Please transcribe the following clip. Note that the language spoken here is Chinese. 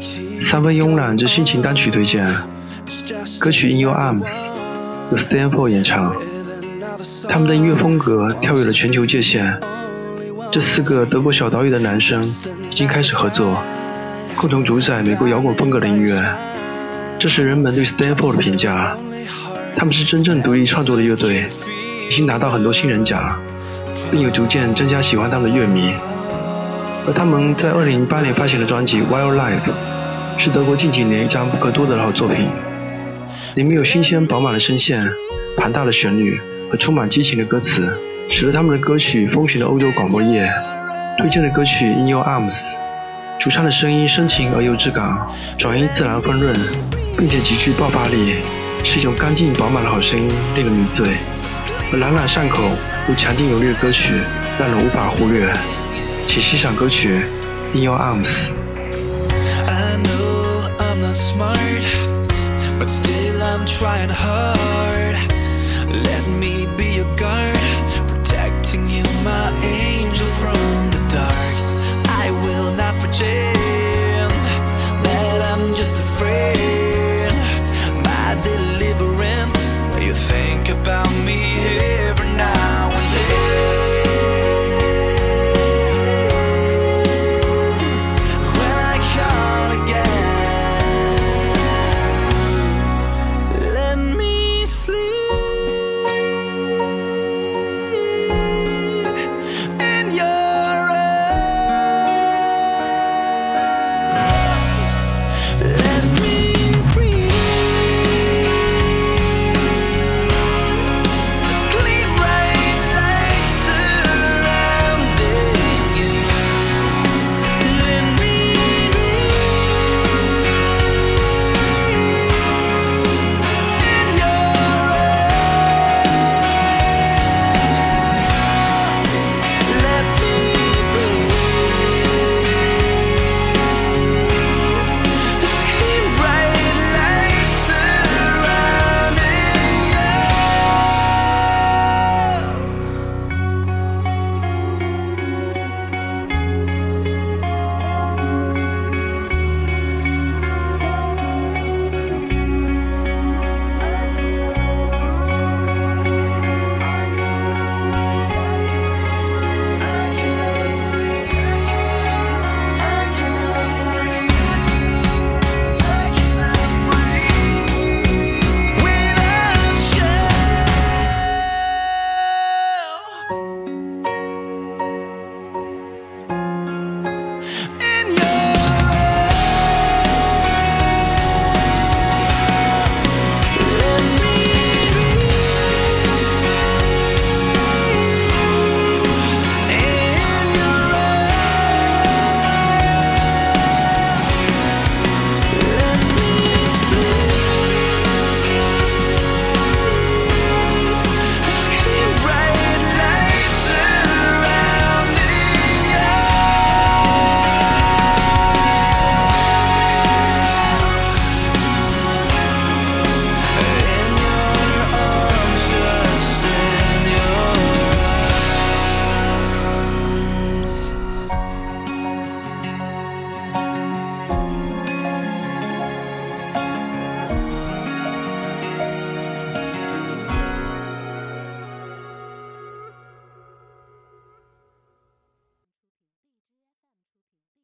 三分慵懒之心情单曲推荐，歌曲《In Your Arms》由 Stanford 演唱。他们的音乐风格跳跃了全球界限。这四个德国小岛屿的男生已经开始合作，共同主宰美国摇滚风格的音乐。这是人们对 Stanford 的评价。他们是真正独立创作的乐队，已经拿到很多新人奖，并有逐渐增加喜欢他们的乐迷。而他们在2008年发行的专辑《Wild Life》是德国近几年一张不可多得的好作品，里面有新鲜饱满的声线、庞大的旋律和充满激情的歌词，使得他们的歌曲风行了欧洲广播业。推荐的歌曲《In Your Arms》，主唱的声音深情而又质感，转音自然丰润，并且极具爆发力，是一种干净饱满的好声音，令人迷醉。而朗朗上口又强劲有力的歌曲，让人无法忽略。其实赏歌曲《In Your Arms》。I still I'm trying hard. Let me be your guard, protecting you, my.